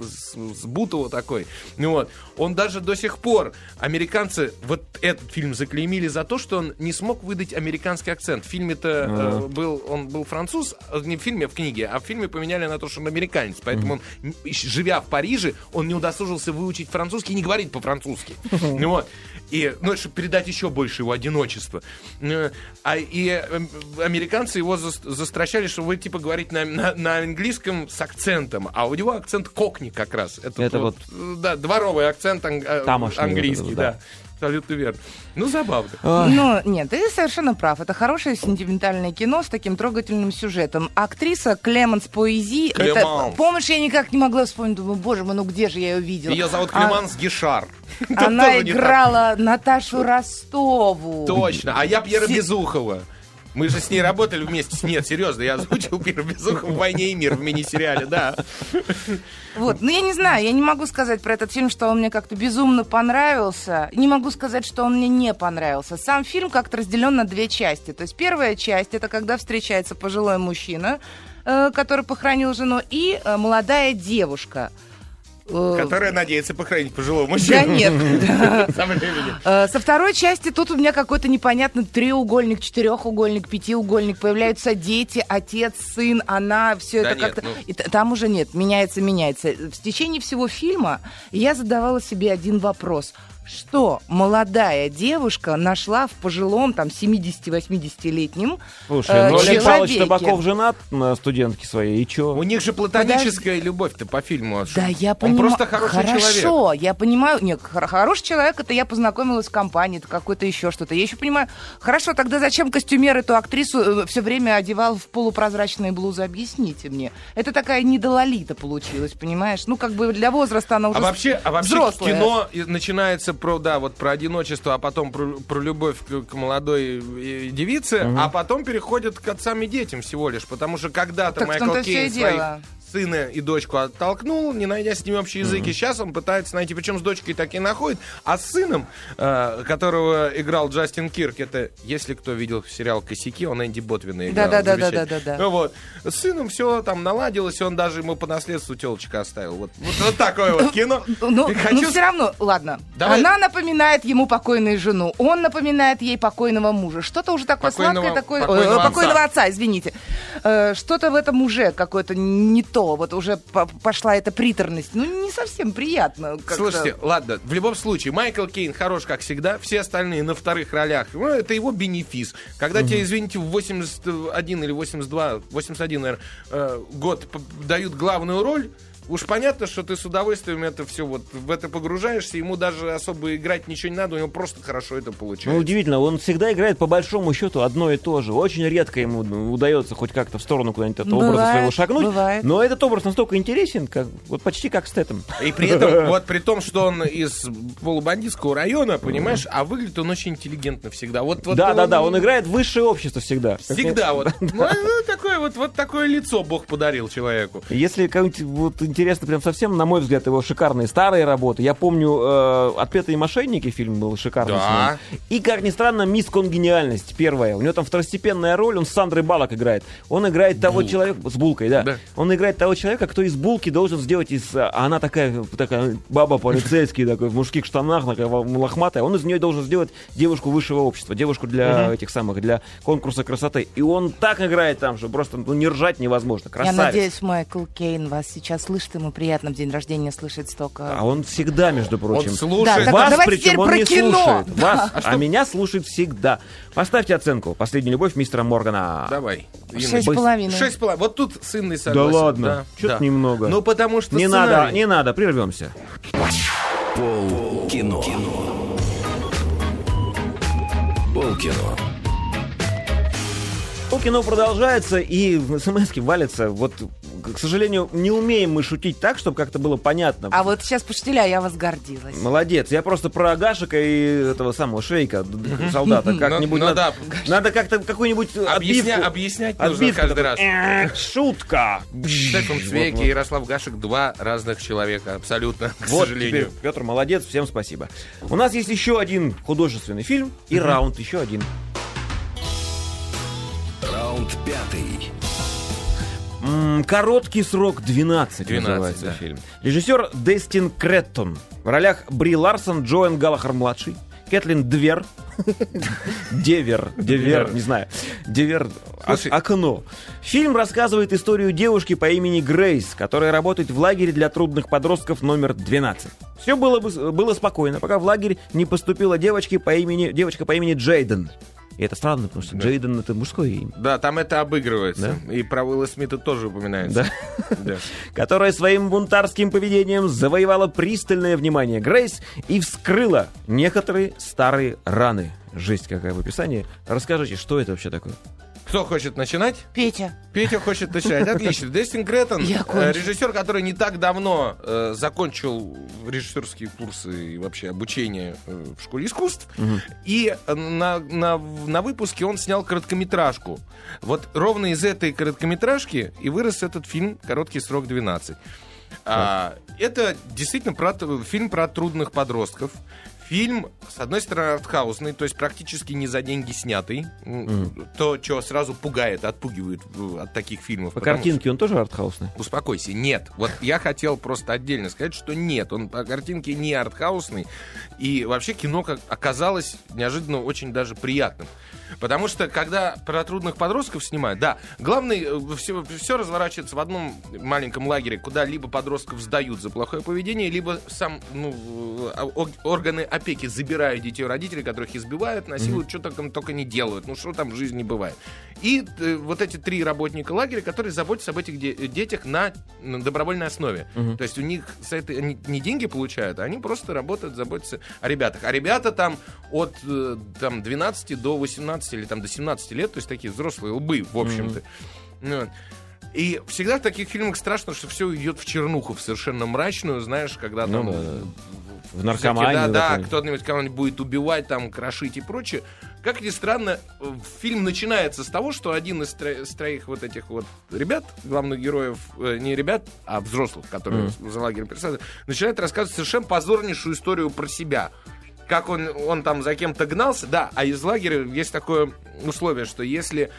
с, с Бутова такой. Ну, вот. Он даже до сих пор, американцы вот этот фильм заклеймили за то, что он не смог выдать американский акцент. В фильме-то э, был, он был француз, а не в фильме, а в книге, а в фильме поменяли на то, что он американец. Поэтому он, живя в Париже, он не удосужился выучить французский и не говорить по-французски. Ну вот. И, ну, чтобы передать еще больше его одиночества. Э, А, и э, американцы его зас- застращали, что вы, типа, говорите на, на- на английском с акцентом, а у него акцент кокни как раз. Это, Это вот, э, да, дворовый акцент анг- э, Тамошний вот английский, этот, да. да. Абсолютно верно. Ну, забавно. Ну, нет, ты совершенно прав. Это хорошее сентиментальное кино с таким трогательным сюжетом. Актриса Клеменс Поэзи... Это, Клеманс. помнишь, я никак не могла вспомнить. Думаю, боже мой, ну где же я ее видела? Ее зовут А- Клеманс Гишар. Тут Она играла Наташу Ростову. Точно. А я Пьера Безухова. Мы же с ней работали вместе. Нет, серьезно, я озвучил Пьера Безухова в «Войне и мир» в мини-сериале, да. Вот, ну я не знаю, я не могу сказать про этот фильм, что он мне как-то безумно понравился. Не могу сказать, что он мне не понравился. Сам фильм как-то разделен на две части. То есть первая часть это когда встречается пожилой мужчина, э, который похоронил жену, и э, молодая девушка. Э, Которая надеется похоронить пожилого Да мужчину. нет. Со временем. Э, Со второй части тут у меня какой-то непонятный треугольник, четырехугольник, пятиугольник. Появляются дети, отец, сын, она, все Да это нет, как-то... ну. Там уже нет, меняется, меняется. В течение всего фильма я задавала себе один вопрос. Что молодая девушка нашла в пожилом, там, 70-80-летнем Слушай, э, ну Олег Павлович человеке? Табаков женат на студентке своей, и чё? У них же платоническая любовь-то по фильму. Да, я Он понимаю. просто хороший человек. Хорошо, я понимаю. Нет, хор- хороший человек, это я познакомилась в компании, это какой-то еще что-то. Я еще понимаю. Хорошо, тогда зачем костюмер эту актрису все время одевал в полупрозрачные блузы? Объясните мне. Это такая недололита получилась, понимаешь? Ну, как бы для возраста она уже А вообще, а вообще взрослая. кино начинается про, да, вот про одиночество, а потом про, про любовь к, к молодой э, девице, а потом переходит к отцам и детям всего лишь. Потому что когда-то Так Майкл Кейн своих дело. Сына и дочку оттолкнул, не найдя с ними общий язык. И сейчас он пытается найти, причем с дочкой так и находит. А с сыном, э, которого играл Джастин Кирк, это, если кто видел сериал «Косяки», он Энди Ботвина играл. Да-да-да-да-да-да. замечательно. Ну вот. С сыном все там наладилось, он даже ему по наследству телочка оставил. Вот, вот, вот такое вот кино. Ну, хочу ну, все равно, ладно. Давай. Она напоминает ему покойную жену, он напоминает ей покойного мужа. Что-то уже такое Покойного- сладкое, такое... покойного Ой, покойного отца. отца, извините. Э, что-то в этом уже какое-то не то. Вот уже по- пошла эта приторность. Ну, не совсем приятно. как-то. Слушайте, ладно, в любом случае, Майкл Кейн хорош, как всегда, все остальные на вторых ролях, ну, это его бенефис. Когда тебе, извините, в 81 или 82, 81, наверное, год дают главную роль, Уж понятно, что ты с удовольствием это все вот в это погружаешься, ему даже особо играть ничего не надо, у него просто хорошо это Ну, получается. удивительно, он всегда играет по большому счету одно и то же. Очень редко ему ну, удается хоть как-то в сторону куда-нибудь образа Бывает, своего шагнуть. бывает. Но этот образ настолько интересен, как вот почти как Стэтом. И при этом, вот при том, что он из полубандитского района, понимаешь, а выглядит он очень интеллигентно всегда. Вот, вот Да, да, да, он играет в высшее общество всегда. Всегда вот. Ну, ну, такое вот, вот такое лицо Бог подарил человеку. Если кому-нибудь вот интересно прям совсем, на мой взгляд, его шикарные старые работы. Я помню э, «Отпетые мошенники» фильм был шикарный. Да. И, как ни странно, «Мисс Конгениальность» первая. У него там второстепенная роль, он с Сандрой Балок играет. Он играет того Булк. человека... С Булкой, да. Да. Он играет того человека, кто из Булки должен сделать из... А она такая, такая баба полицейский, такой, в мужских штанах, такая лохматая. Он из нее должен сделать девушку высшего общества, девушку для этих самых, для конкурса красоты. И он так играет там, что просто ну, не ржать невозможно. Я Красавец. надеюсь, Майкл Кейн вас сейчас слышит, ему приятно в день рождения слышать столько... А он всегда, между прочим. Он слушает. Да, Вас, причем, он про не кино. слушает. Вас, а, меня слушает всегда. Поставьте оценку. Последняя любовь мистера Моргана. Давай. Шесть с половиной. Шесть половиной. Вот тут с Инной Да согласен. ладно, что-то да. немного. Ну, потому что не сценарий- надо, не надо, прервемся. Пол кино. Пол кино. Кино продолжается, и в смс валится. Вот, к сожалению, не умеем мы шутить так, чтобы как-то было понятно. А вот сейчас пошутили, я вас гордилась. Молодец. Я просто про Агашика и этого самого Шейка, солдата, как-нибудь ну надо, да. надо как-то какую-нибудь Объясня- отбивку. объяснять нужно отбивку каждый раз. «Э, Шутка. Стефан Цвейк и Ярослав Гашек два разных человека, абсолютно, к Вот, сожалению. теперь Петр молодец, всем спасибо. У нас есть еще один художественный фильм и раунд еще один. Раунд пятый. Короткий срок 12, 12, называется да. фильм. Режиссер Дестин Креттон. В ролях Бри Ларсон, Джоэн Галлахер-младший, Кэтлин Двер, Девер, Девер, не знаю, Девер, Слушай. окно. Фильм рассказывает историю девушки по имени Грейс, которая работает в лагере для трудных подростков номер 12. Все было, бы- было спокойно, пока в лагерь не поступила девочка по имени, девочка по имени Джейден. И это странно, потому что Джейден это мужское имя. Да, там это обыгрывается. И про Уилла Смита тоже упоминается. Да. Которая своим бунтарским поведением завоевала пристальное внимание Грейс и вскрыла некоторые старые раны. Жесть какая в описании. Расскажите, что это вообще такое? Кто хочет начинать? Петя. Петя хочет начинать. Отлично. Дестин Греттон, э, режиссер, который не так давно э, закончил режиссерские курсы и вообще обучение э, в школе искусств. Угу. И на, на, на выпуске он снял короткометражку. Вот ровно из этой короткометражки и вырос этот фильм «Короткий срок 12». А, это действительно про, фильм про трудных подростков. Фильм, с одной стороны, артхаусный, то есть практически не за деньги снятый. Mm. То, что сразу пугает, отпугивает э, от таких фильмов. По картинке что... он тоже артхаусный? Успокойся, нет. Вот я хотел просто отдельно сказать, что нет, он по картинке не артхаусный. И вообще кино как оказалось неожиданно очень даже приятным. Потому что, когда про трудных подростков снимают, да, главный, все, э, все разворачивается в одном маленьком лагере, куда либо подростков сдают за плохое поведение, либо сам, ну, э, органы опеки забирают детей у родителей, которых избивают, насилуют, mm-hmm. что там только не делают. Ну, что там в жизни бывает. И э, вот эти три работника лагеря, которые заботятся об этих де- детях на, на добровольной основе. Mm-hmm. То есть у них с этой, они не деньги получают, а они просто работают, заботятся о ребятах. А ребята там от э, там, 12 до 18 или там до 17 лет, то есть такие взрослые лбы, в общем-то. Mm-hmm. И всегда в таких фильмах страшно, что все идет в чернуху, в совершенно мрачную, знаешь, когда ну там... Ну, да в наркоманию. Да, да, кто-нибудь кого-нибудь будет убивать, там, крошить и прочее. Как ни странно, фильм начинается с того, что один из, тро- троих вот этих вот ребят, главных героев, э, не ребят, а взрослых, которые mm. за лагерем пересадят, начинает рассказывать совершенно позорнейшую историю про себя как он, он там за кем-то гнался, да, а из лагеря есть такое условие, что если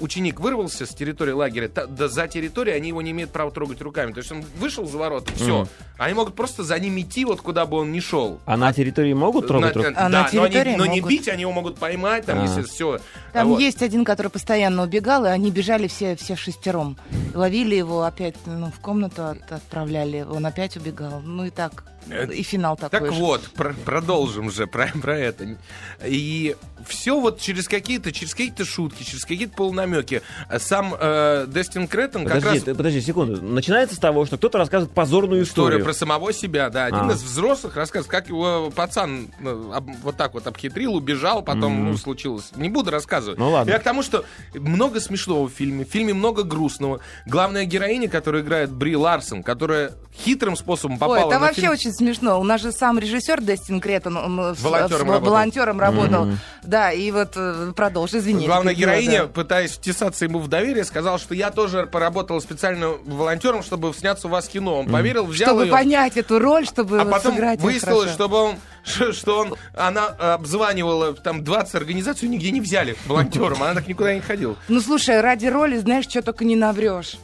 ученик вырвался с территории лагеря, то, да, за территорией они его не имеют права трогать руками. То есть он вышел за ворота, все. Mm. Они могут просто за ним идти, вот куда бы он ни шел. А на территории могут трогать руками? А да, на территории но, они, но не бить, они его могут поймать, там, а. если все. Там вот. есть один, который постоянно убегал, и они бежали все, все шестером. Ловили его опять ну, в комнату, от, отправляли, он опять убегал. Ну и так и финал такой Так же. вот, про продолжим же про, про это. И все вот через какие-то через какие-то шутки, через какие-то полунамеки. Сам э, Дестин Креттон как подожди, раз... Ты, подожди секунду. Начинается с того, что кто-то рассказывает позорную историю. Историю про самого себя, да. Один а. из взрослых рассказывает, как его пацан об, вот так вот обхитрил, убежал, потом mm-hmm. ну, случилось. Не буду рассказывать. Ну ладно. Я к тому, что много смешного в фильме, в фильме много грустного. Главная героиня, которая играет Бри Ларсон, которая хитрым способом попала Ой, это на вообще фильм... очень смешно. У нас же сам режиссер Дестин Креттон, он волонтером, в, работал. волонтером работал. Mm-hmm. Да, и вот э, продолжи, извини. Главная героиня, да. пытаясь втесаться ему в доверие, сказала, что я тоже поработал специально волонтером, чтобы сняться у вас в кино. Он поверил, взял Чтобы ее. понять эту роль, чтобы А потом сыграть выяснилось, чтобы он что он, она обзванивала там 20 организаций, нигде не взяли волонтером, она так никуда не ходила. Ну, слушай, ради роли, знаешь, что только не наврешь.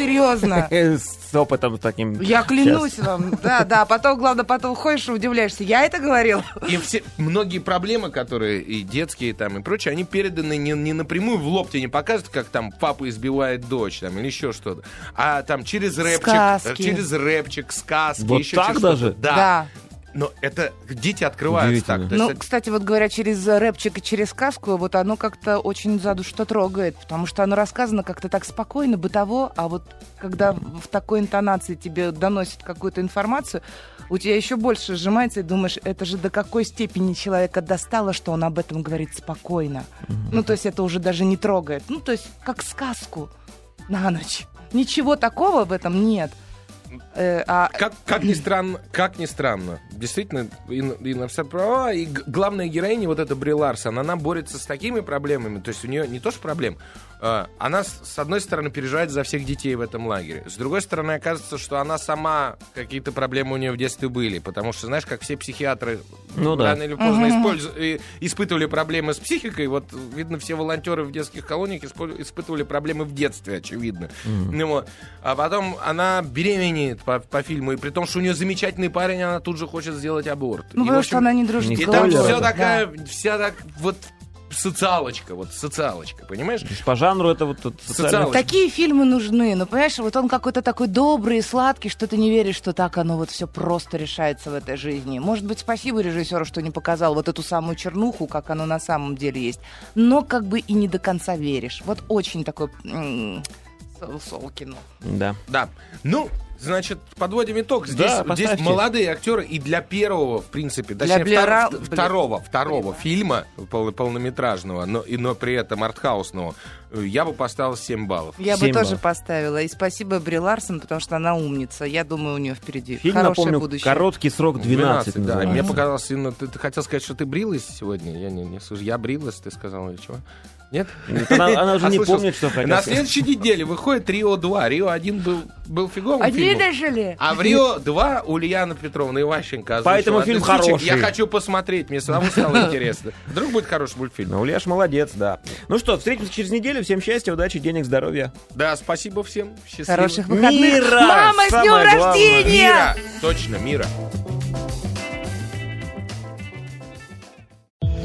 Серьезно. С опытом таким. Я клянусь Сейчас. вам. Да, да. Потом, главное, потом ходишь и удивляешься. Я это говорил. И все, многие проблемы, которые и детские там и прочее, они переданы не, не напрямую в лоб тебе не показывают, как там папа избивает дочь там или еще что-то. А там через рэпчик, сказки. через рэпчик, сказки, вот еще так даже? Да. да. Но это дети открываются так. Ну, это... кстати, вот говоря через рэпчик и через сказку, вот оно как-то очень за душу трогает, потому что оно рассказано как-то так спокойно, бытово, а вот когда в такой интонации тебе доносит какую-то информацию, у тебя еще больше сжимается и думаешь, это же до какой степени человека достало, что он об этом говорит спокойно. Mm-hmm. Ну, то есть это уже даже не трогает. Ну, то есть как сказку на ночь. Ничего такого в этом нет. Э, а... как, как, ни странно, как ни странно, действительно, Инна все права, и главная героиня, вот эта Бри Ларсон, она борется с такими проблемами, то есть у нее не то что проблем, она, с одной стороны, переживает за всех детей в этом лагере. С другой стороны, оказывается, что она сама, какие-то проблемы у нее в детстве были. Потому что, знаешь, как все психиатры ну, рано да. или поздно uh-huh. использ... испытывали проблемы с психикой, вот, видно, все волонтеры в детских колониях испытывали проблемы в детстве, очевидно. Uh-huh. Ну, вот. А потом она беременеет по, по фильму, и при том, что у нее замечательный парень, она тут же хочет сделать аборт. Ну, и, потому общем, что она не дружит И там все такая, вся так, вот социалочка, вот социалочка, понимаешь? По жанру это вот тут Социалочка. Такие фильмы нужны, ну понимаешь, вот он какой-то такой добрый и сладкий, что ты не веришь, что так оно вот все просто решается в этой жизни. Может быть, спасибо режиссеру, что не показал вот эту самую чернуху, как оно на самом деле есть. Но как бы и не до конца веришь. Вот очень такой м- сол- сол кино. Да. Да. Ну, значит, подводим итог. Здесь, Да, здесь молодые актеры и для первого, в принципе, Для точнее, Блера- втор- второго, второго фильма пол- полнометражного, но, и, но при этом артхаусного, я бы поставил 7 баллов. Я бы Семь тоже баллов. поставила. И спасибо Бри Ларсон, потому что она умница. Я думаю, у нее впереди Фильм, хорошее напомню, будущее. короткий срок 12, да. называется. Мне показалось, ну, ты, ты хотел сказать, что ты брилась сегодня? Я не, не слышу. Я брилась, ты сказал, или чего? Нет? Она, она уже не Ослышался. помнит, что хотел На следующей неделе выходит Рио 2. Рио 1 был, был фиговым Они фильмом. дожили. А в Рио 2 Ульяна Петровна Иващенко озвучила Поэтому фильм птичек. хороший. Я хочу посмотреть, мне самому стало интересно. Вдруг будет хороший мультфильм. Ну, Ульяш молодец, да. Ну что, встретимся через неделю. Всем счастья, удачи, денег, здоровья. Да, спасибо всем. Счастливо. Хороших выходных. Мира! Мама, с днем рождения! Мира. Точно, мира.